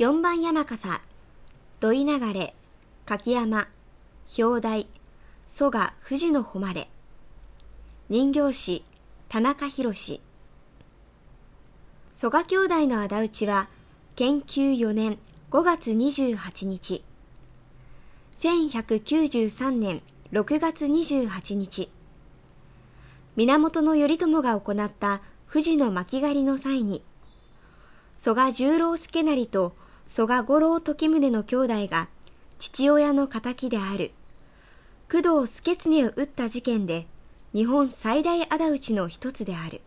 四番山笠、土井流れ、柿山、表題、蘇我富士の誉れ。人形師、田中博蘇我兄弟の仇討ちは、研究4年5月28日。1193年6月28日。源頼朝が行った富士の巻狩りの際に、蘇我十郎助成と蘇我五郎時宗の兄弟が父親の仇である工藤祐経を撃った事件で日本最大仇討ちの一つである。